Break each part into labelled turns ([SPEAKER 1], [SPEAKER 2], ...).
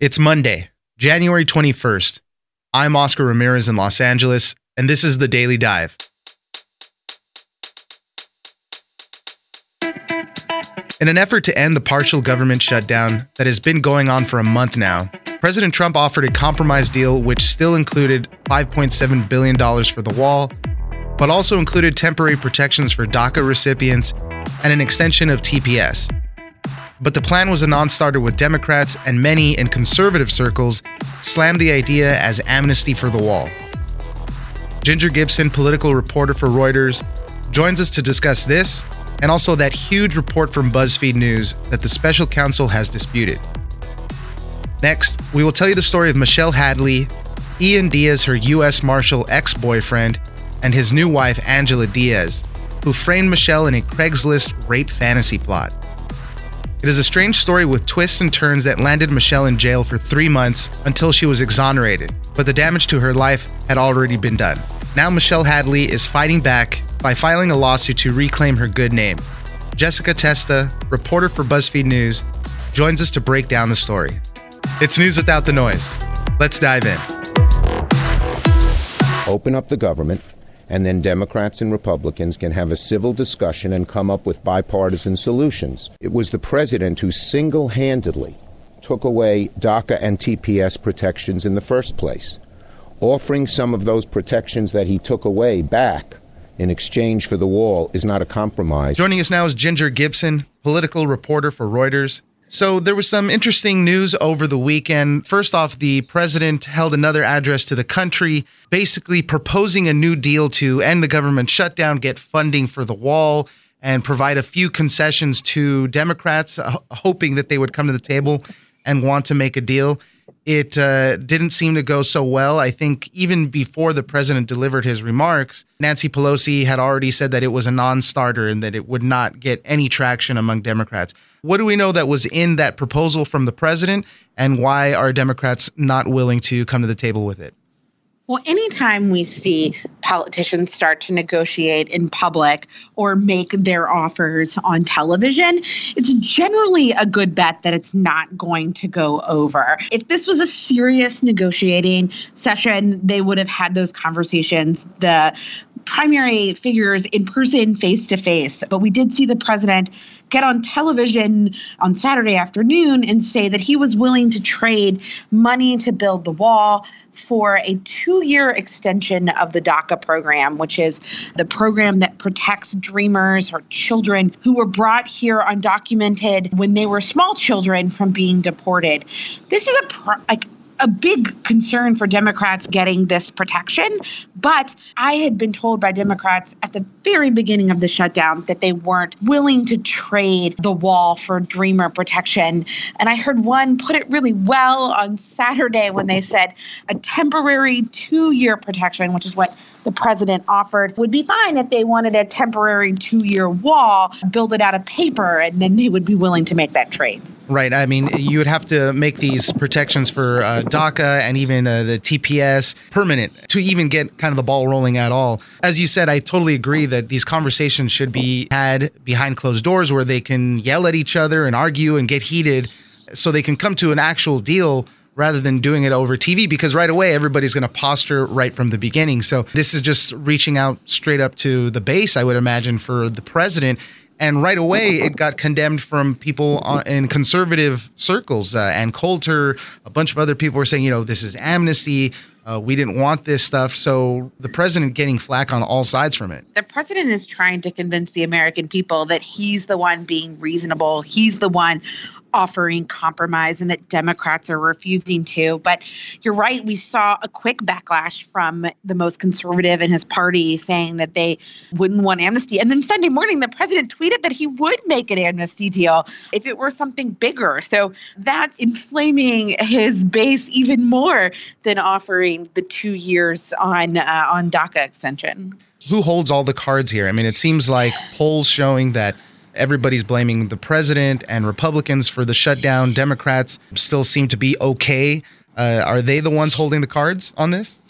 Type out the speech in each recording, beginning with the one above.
[SPEAKER 1] It's Monday, January 21st. I'm Oscar Ramirez in Los Angeles, and this is the Daily Dive. In an effort to end the partial government shutdown that has been going on for a month now, President Trump offered a compromise deal which still included $5.7 billion for the wall, but also included temporary protections for DACA recipients and an extension of TPS. But the plan was a non starter with Democrats, and many in conservative circles slammed the idea as amnesty for the wall. Ginger Gibson, political reporter for Reuters, joins us to discuss this and also that huge report from BuzzFeed News that the special counsel has disputed. Next, we will tell you the story of Michelle Hadley, Ian Diaz, her U.S. Marshal ex boyfriend, and his new wife, Angela Diaz, who framed Michelle in a Craigslist rape fantasy plot. It is a strange story with twists and turns that landed Michelle in jail for three months until she was exonerated, but the damage to her life had already been done. Now, Michelle Hadley is fighting back by filing a lawsuit to reclaim her good name. Jessica Testa, reporter for BuzzFeed News, joins us to break down the story. It's news without the noise. Let's dive in.
[SPEAKER 2] Open up the government, and then Democrats and Republicans can have a civil discussion and come up with bipartisan solutions. It was the president who single handedly took away DACA and TPS protections in the first place. Offering some of those protections that he took away back in exchange for the wall is not a compromise.
[SPEAKER 1] Joining us now is Ginger Gibson, political reporter for Reuters. So there was some interesting news over the weekend. First off, the president held another address to the country, basically proposing a new deal to end the government shutdown, get funding for the wall, and provide a few concessions to Democrats, hoping that they would come to the table and want to make a deal. It uh, didn't seem to go so well. I think even before the president delivered his remarks, Nancy Pelosi had already said that it was a non starter and that it would not get any traction among Democrats. What do we know that was in that proposal from the president, and why are Democrats not willing to come to the table with it?
[SPEAKER 3] Well, anytime we see politicians start to negotiate in public or make their offers on television, it's generally a good bet that it's not going to go over. If this was a serious negotiating session, they would have had those conversations. The primary figures in person, face to face. But we did see the president get on television on Saturday afternoon and say that he was willing to trade money to build the wall for a two year extension of the DACA program, which is the program that protects dreamers or children who were brought here undocumented when they were small children from being deported. This is a pro- like a big concern for Democrats getting this protection. But I had been told by Democrats at the very beginning of the shutdown that they weren't willing to trade the wall for Dreamer protection. And I heard one put it really well on Saturday when they said a temporary two year protection, which is what the president offered, would be fine if they wanted a temporary two year wall, build it out of paper, and then they would be willing to make that trade.
[SPEAKER 1] Right. I mean, you would have to make these protections for uh, DACA and even uh, the TPS permanent to even get kind of the ball rolling at all. As you said, I totally agree that these conversations should be had behind closed doors where they can yell at each other and argue and get heated so they can come to an actual deal rather than doing it over TV because right away everybody's going to posture right from the beginning. So this is just reaching out straight up to the base, I would imagine, for the president and right away, it got condemned from people in conservative circles. Uh, Ann Coulter, a bunch of other people were saying, you know, this is amnesty. Uh, we didn't want this stuff. So the president getting flack on all sides from it.
[SPEAKER 3] The president is trying to convince the American people that he's the one being reasonable. He's the one offering compromise and that Democrats are refusing to. But you're right, we saw a quick backlash from the most conservative in his party saying that they wouldn't want amnesty. And then Sunday morning, the president tweeted that he would make an amnesty deal if it were something bigger. So that's inflaming his base even more than offering the two years on uh, on DACA extension.
[SPEAKER 1] Who holds all the cards here? I mean, it seems like polls showing that Everybody's blaming the president and Republicans for the shutdown. Democrats still seem to be okay. Uh, are they the ones holding the cards on this?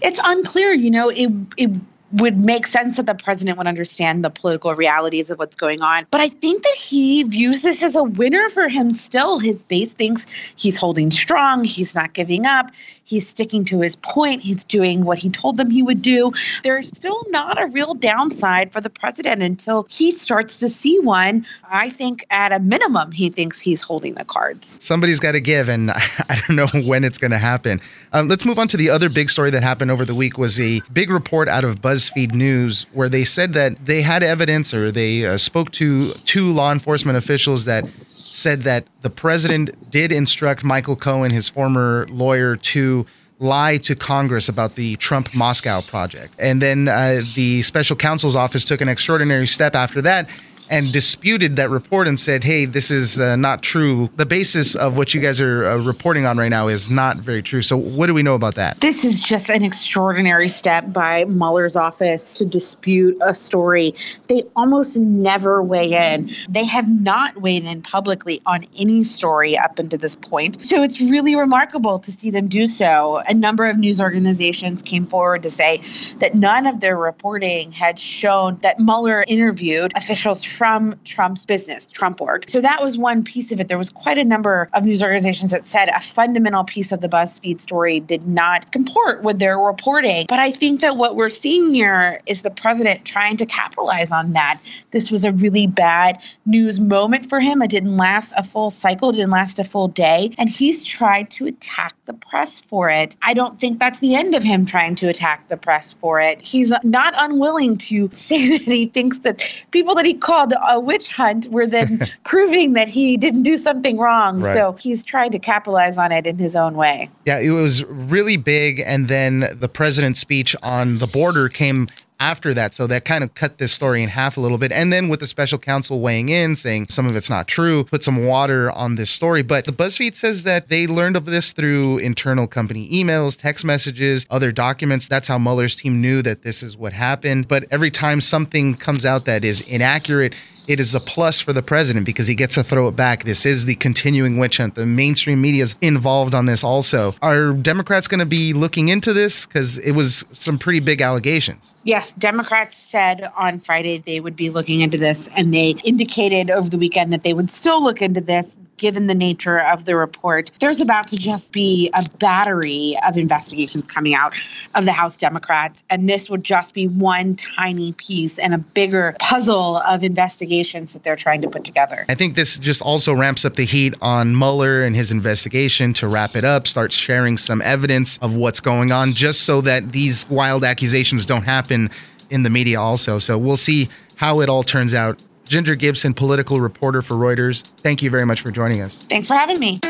[SPEAKER 3] It's unclear. You know, it it would make sense that the president would understand the political realities of what's going on. But I think that he views this as a winner for him still. His base thinks he's holding strong, he's not giving up, he's sticking to his point, he's doing what he told them he would do. There's still not a real downside for the president until he starts to see one. I think at a minimum, he thinks he's holding the cards.
[SPEAKER 1] Somebody's got to give, and I don't know when it's going to happen. Um, let's move on to the other big story that happened over the week was a big report out of BuzzFeed News where they said that they had evidence or they uh, spoke to two law enforcement officials that said that the president did instruct Michael Cohen, his former lawyer, to lie to Congress about the Trump Moscow project. And then uh, the special counsel's office took an extraordinary step after that and disputed that report and said, hey, this is uh, not true. The basis of what you guys are uh, reporting on right now is not very true. So, what do we know about that?
[SPEAKER 3] This is just an extraordinary step by Mueller's office to dispute a story. They almost never weigh in. They have not weighed in publicly on any story up until this point. So, it's really remarkable to see them do so. A number of news organizations came forward to say that none of their reporting had shown that Mueller interviewed officials from Trump's business, Trump Org. So that was one piece of it. There was quite a number of news organizations that said a fundamental piece of the BuzzFeed story did not comport with their reporting. But I think that what we're seeing here is the president trying to capitalize on that. This was a really bad news moment for him. It didn't last a full cycle, didn't last a full day. And he's tried to attack the press for it. I don't think that's the end of him trying to attack the press for it. He's not unwilling to say that he thinks that people that he calls called a witch hunt were then proving that he didn't do something wrong. Right. So he's trying to capitalize on it in his own way.
[SPEAKER 1] Yeah, it was really big. And then the president's speech on the border came after that. So that kind of cut this story in half a little bit. And then with the special counsel weighing in, saying some of it's not true, put some water on this story. But the BuzzFeed says that they learned of this through internal company emails, text messages, other documents. That's how Mueller's team knew that this is what happened. But every time something comes out that is inaccurate, it is a plus for the president because he gets to throw it back. This is the continuing witch hunt. The mainstream media is involved on this also. Are Democrats going to be looking into this? Because it was some pretty big allegations.
[SPEAKER 3] Yes, Democrats said on Friday they would be looking into this, and they indicated over the weekend that they would still look into this given the nature of the report. There's about to just be a battery of investigations coming out of the House Democrats, and this would just be one tiny piece and a bigger puzzle of investigations that they're trying to put together.
[SPEAKER 1] I think this just also ramps up the heat on Mueller and his investigation to wrap it up, start sharing some evidence of what's going on, just so that these wild accusations don't happen in the media also. So we'll see how it all turns out. Ginger Gibson, political reporter for Reuters, thank you very much for joining us.
[SPEAKER 3] Thanks for having me.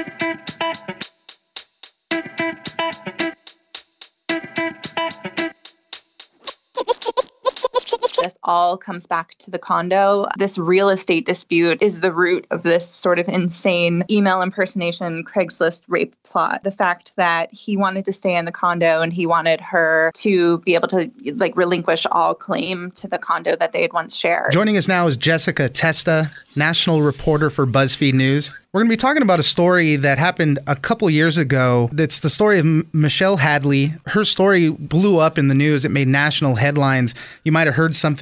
[SPEAKER 4] This all comes back to the condo. This real estate dispute is the root of this sort of insane email impersonation, Craigslist rape plot. The fact that he wanted to stay in the condo and he wanted her to be able to like relinquish all claim to the condo that they had once shared.
[SPEAKER 1] Joining us now is Jessica Testa, national reporter for BuzzFeed News. We're going to be talking about a story that happened a couple years ago. That's the story of M- Michelle Hadley. Her story blew up in the news. It made national headlines. You might have heard something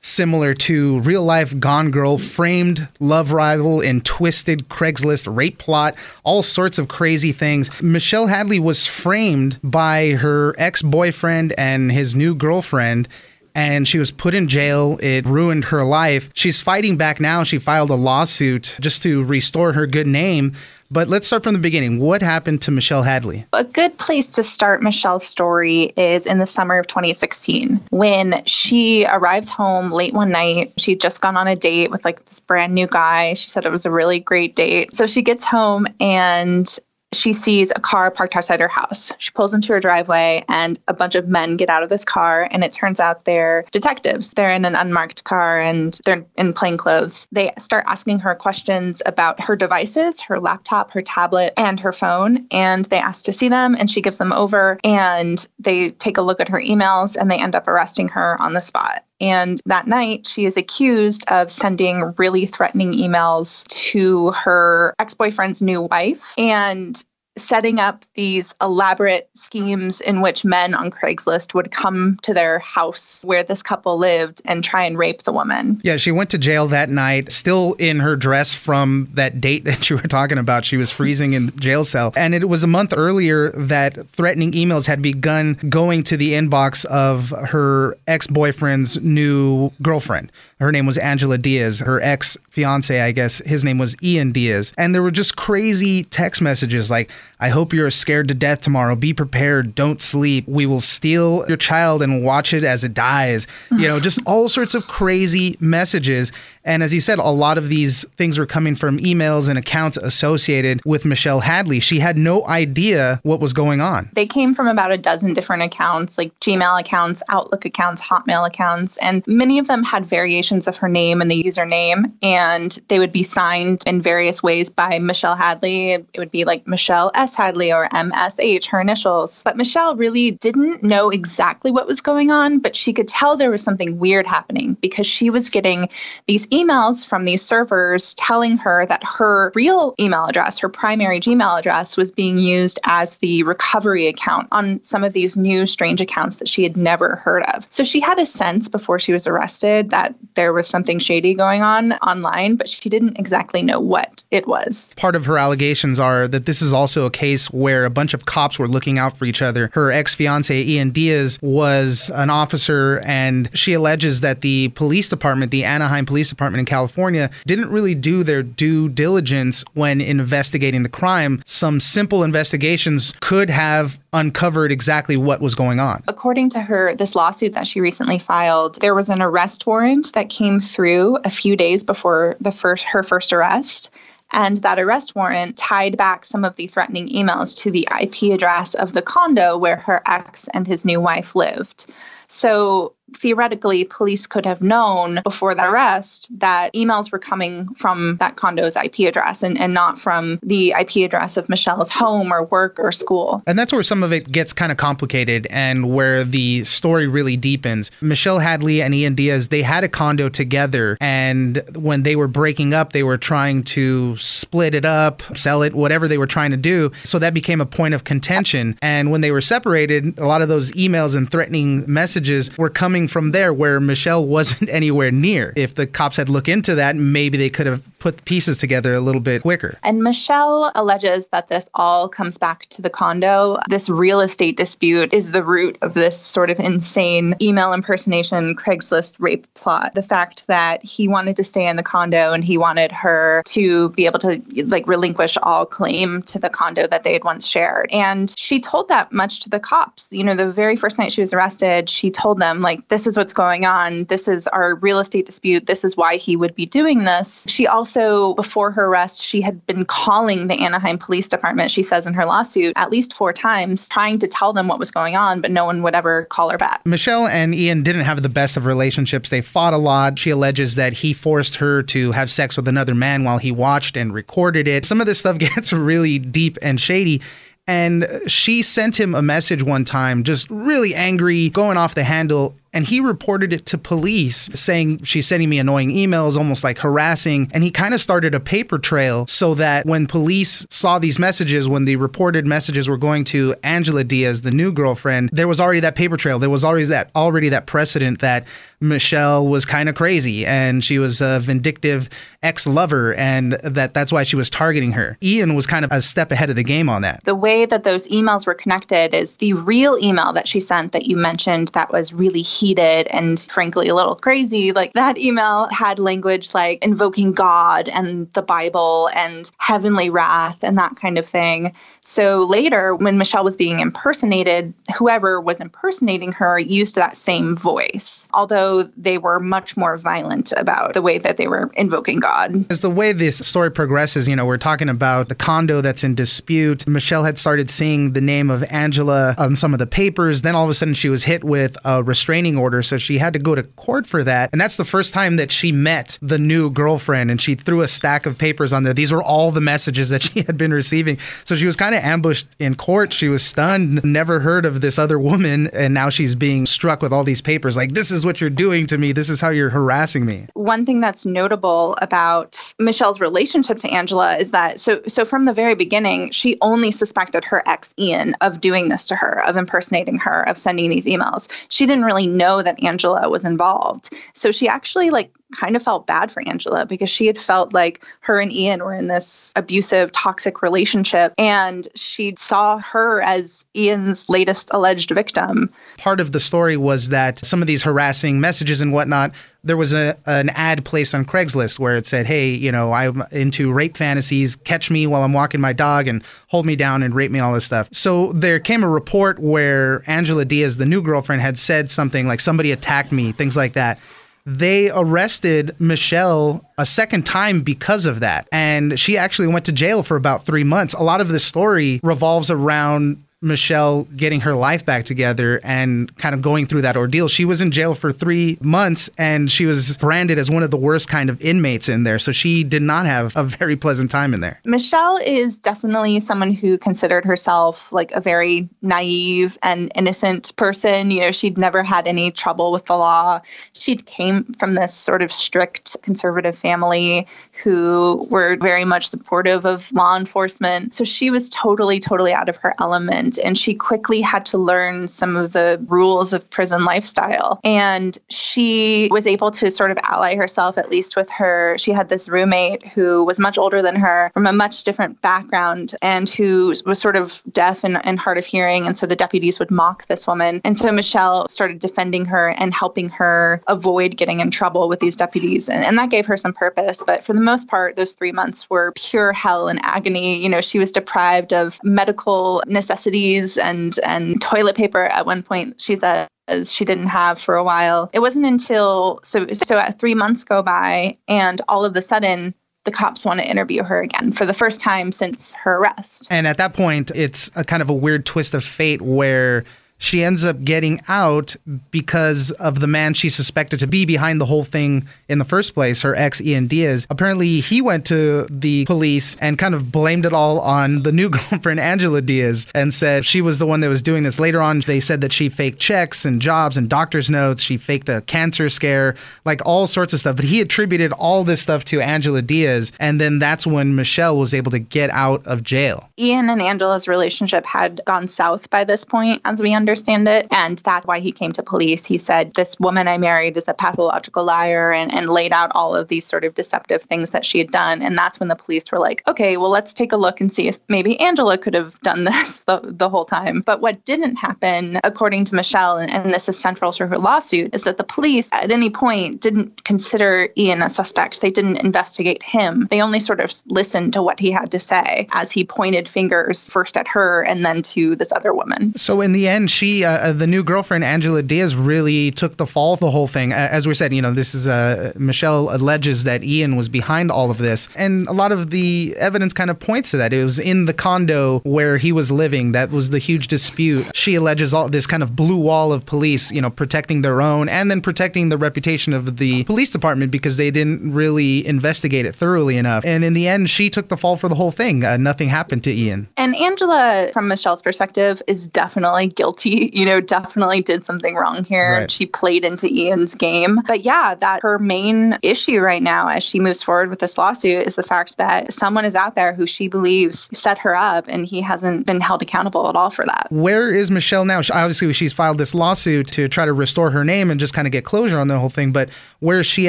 [SPEAKER 1] similar to real life Gone Girl, framed love rival, and twisted Craigslist rape plot, all sorts of crazy things. Michelle Hadley was framed by her ex boyfriend and his new girlfriend and she was put in jail. It ruined her life. She's fighting back now. She filed a lawsuit just to restore her good name. But let's start from the beginning. What happened to Michelle Hadley?
[SPEAKER 4] A good place to start Michelle's story is in the summer of 2016 when she arrives home late one night. She'd just gone on a date with like this brand new guy. She said it was a really great date. So she gets home and she sees a car parked outside her house. She pulls into her driveway, and a bunch of men get out of this car. And it turns out they're detectives. They're in an unmarked car and they're in plain clothes. They start asking her questions about her devices her laptop, her tablet, and her phone. And they ask to see them, and she gives them over. And they take a look at her emails and they end up arresting her on the spot. And that night, she is accused of sending really threatening emails to her ex boyfriend's new wife. And setting up these elaborate schemes in which men on Craigslist would come to their house where this couple lived and try and rape the woman.
[SPEAKER 5] Yeah, she went to jail that night, still in her dress from that date that you were talking about. She was freezing in jail cell. And it was a month earlier that threatening emails had begun going to the inbox of her ex boyfriend's new girlfriend. Her name was Angela Diaz. Her ex fiance, I guess, his name was Ian Diaz. And there were just crazy text messages like, I hope you're scared to death tomorrow. Be prepared. Don't sleep. We will steal your child and watch it as it dies. You know, just all sorts of crazy messages. And as you said, a lot of these things were coming from emails and accounts associated with Michelle Hadley. She had no idea what was going on.
[SPEAKER 4] They came from about a dozen different accounts, like Gmail accounts, Outlook accounts, Hotmail accounts, and many of them had variations of her name and the username. And they would be signed in various ways by Michelle Hadley. It would be like Michelle S. Hadley or MSH, her initials. But Michelle really didn't know exactly what was going on, but she could tell there was something weird happening because she was getting these emails from these servers telling her that her real email address, her primary Gmail address, was being used as the recovery account on some of these new strange accounts that she had never heard of. So she had a sense before she was arrested that there was something shady going on online, but she didn't exactly know what it was.
[SPEAKER 5] Part of her allegations are that this is also a case where a bunch of cops were looking out for each other. Her ex fiance, Ian Diaz, was an officer, and she alleges that the police department, the Anaheim Police Department, Department in California didn't really do their due diligence when investigating the crime. Some simple investigations could have uncovered exactly what was going on.
[SPEAKER 4] According to her, this lawsuit that she recently filed, there was an arrest warrant that came through a few days before the first her first arrest. And that arrest warrant tied back some of the threatening emails to the IP address of the condo where her ex and his new wife lived. So theoretically, police could have known before the arrest that emails were coming from that condo's IP address and, and not from the IP address of Michelle's home or work or school.
[SPEAKER 5] And that's where some of it gets kind of complicated and where the story really deepens. Michelle Hadley and Ian Diaz, they had a condo together. And when they were breaking up, they were trying to split it up, sell it, whatever they were trying to do. So that became a point of contention. And when they were separated, a lot of those emails and threatening messages were coming coming from there where Michelle wasn't anywhere near. If the cops had looked into that, maybe they could have put pieces together a little bit quicker.
[SPEAKER 4] And Michelle alleges that this all comes back to the condo. This real estate dispute is the root of this sort of insane email impersonation Craigslist rape plot. The fact that he wanted to stay in the condo and he wanted her to be able to like relinquish all claim to the condo that they had once shared. And she told that much to the cops. You know, the very first night she was arrested, she told them like this is what's going on. This is our real estate dispute. This is why he would be doing this. She also, before her arrest, she had been calling the Anaheim Police Department, she says in her lawsuit, at least four times, trying to tell them what was going on, but no one would ever call her back.
[SPEAKER 5] Michelle and Ian didn't have the best of relationships. They fought a lot. She alleges that he forced her to have sex with another man while he watched and recorded it. Some of this stuff gets really deep and shady. And she sent him a message one time, just really angry, going off the handle and he reported it to police saying she's sending me annoying emails, almost like harassing. And he kind of started a paper trail so that when police saw these messages, when the reported messages were going to Angela Diaz, the new girlfriend, there was already that paper trail. There was already that already that precedent that Michelle was kind of crazy and she was a vindictive ex-lover and that that's why she was targeting her. Ian was kind of a step ahead of the game on that.
[SPEAKER 4] The way that those emails were connected is the real email that she sent that you mentioned that was really heated and frankly a little crazy. Like that email had language like invoking God and the Bible and heavenly wrath and that kind of thing. So later, when Michelle was being impersonated, whoever was impersonating her used that same voice, although they were much more violent about the way that they were invoking God.
[SPEAKER 5] As the way this story progresses, you know, we're talking about the condo that's in dispute. Michelle had started seeing the name of Angela on some of the papers. Then all of a sudden she was hit with a restraining restraining order, so she had to go to court for that. And that's the first time that she met the new girlfriend, and she threw a stack of papers on there. These were all the messages that she had been receiving. So she was kind of ambushed in court. She was stunned, never heard of this other woman, and now she's being struck with all these papers. Like, this is what you're doing to me. This is how you're harassing me.
[SPEAKER 4] One thing that's notable about Michelle's relationship to Angela is that so so from the very beginning, she only suspected her ex Ian of doing this to her, of impersonating her, of sending these emails. She didn't really know that Angela was involved. So she actually like kind of felt bad for Angela because she had felt like her and Ian were in this abusive, toxic relationship. And she saw her as Ian's latest alleged victim.
[SPEAKER 5] Part of the story was that some of these harassing messages and whatnot, there was a, an ad placed on Craigslist where it said, Hey, you know, I'm into rape fantasies. Catch me while I'm walking my dog and hold me down and rape me, all this stuff. So there came a report where Angela Diaz, the new girlfriend, had said something like, Somebody attacked me, things like that they arrested Michelle a second time because of that. And she actually went to jail for about three months. A lot of the story revolves around Michelle getting her life back together and kind of going through that ordeal. She was in jail for three months and she was branded as one of the worst kind of inmates in there. So she did not have a very pleasant time in there.
[SPEAKER 4] Michelle is definitely someone who considered herself like a very naive and innocent person. You know, she'd never had any trouble with the law. She came from this sort of strict conservative family who were very much supportive of law enforcement. So she was totally, totally out of her element and she quickly had to learn some of the rules of prison lifestyle. And she was able to sort of ally herself, at least with her. She had this roommate who was much older than her from a much different background and who was sort of deaf and, and hard of hearing. And so the deputies would mock this woman. And so Michelle started defending her and helping her avoid getting in trouble with these deputies. And, and that gave her some purpose. But for the most part, those three months were pure hell and agony. You know, she was deprived of medical necessities and and toilet paper at one point she said she didn't have for a while. It wasn't until so so three months go by and all of a sudden the cops want to interview her again for the first time since her arrest.
[SPEAKER 5] And at that point, it's a kind of a weird twist of fate where she ends up getting out because of the man she suspected to be behind the whole thing in the first place, her ex Ian Diaz. Apparently, he went to the police and kind of blamed it all on the new girlfriend, Angela Diaz, and said she was the one that was doing this. Later on, they said that she faked checks and jobs and doctor's notes. She faked a cancer scare, like all sorts of stuff. But he attributed all this stuff to Angela Diaz. And then that's when Michelle was able to get out of jail.
[SPEAKER 4] Ian and Angela's relationship had gone south by this point, as we understand understand it. And that's why he came to police. He said, This woman I married is a pathological liar and, and laid out all of these sort of deceptive things that she had done. And that's when the police were like, Okay, well, let's take a look and see if maybe Angela could have done this the, the whole time. But what didn't happen, according to Michelle, and, and this is central to her lawsuit, is that the police at any point didn't consider Ian a suspect. They didn't investigate him. They only sort of listened to what he had to say as he pointed fingers first at her and then to this other woman.
[SPEAKER 5] So in the end, she, uh, uh, the new girlfriend, Angela Diaz, really took the fall of the whole thing. As we said, you know, this is uh, Michelle alleges that Ian was behind all of this. And a lot of the evidence kind of points to that. It was in the condo where he was living. That was the huge dispute. She alleges all this kind of blue wall of police, you know, protecting their own and then protecting the reputation of the police department because they didn't really investigate it thoroughly enough. And in the end, she took the fall for the whole thing. Uh, nothing happened to Ian.
[SPEAKER 4] And Angela, from Michelle's perspective, is definitely guilty you know, definitely did something wrong here. Right. She played into Ian's game. But yeah, that her main issue right now as she moves forward with this lawsuit is the fact that someone is out there who she believes set her up and he hasn't been held accountable at all for that.
[SPEAKER 5] Where is Michelle now? Obviously, she's filed this lawsuit to try to restore her name and just kind of get closure on the whole thing. But where is she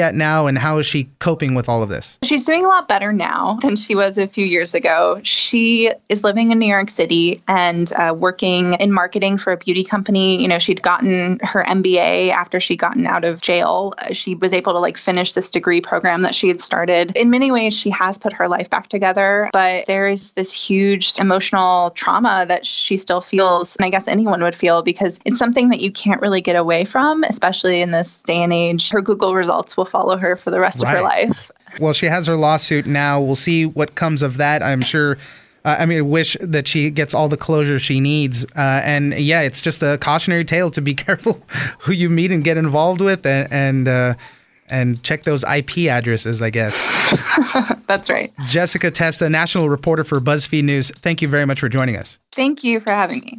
[SPEAKER 5] at now and how is she coping with all of this?
[SPEAKER 4] She's doing a lot better now than she was a few years ago. She is living in New York City and uh, working in marketing for a beauty company. You know, she'd gotten her MBA after she'd gotten out of jail. She was able to like finish this degree program that she had started. In many ways, she has put her life back together, but there is this huge emotional trauma that she still feels. And I guess anyone would feel because it's something that you can't really get away from, especially in this day and age. Her Google results will follow her for the rest right. of her life.
[SPEAKER 5] Well, she has her lawsuit now. We'll see what comes of that. I'm sure
[SPEAKER 1] Uh, I mean, I wish that she gets all the closure she needs. Uh, and yeah, it's just a cautionary tale to be careful who you meet and get involved with, and and, uh, and check those IP addresses, I guess.
[SPEAKER 4] That's right.
[SPEAKER 1] Jessica Testa, national reporter for BuzzFeed News. Thank you very much for joining us.
[SPEAKER 4] Thank you for having me.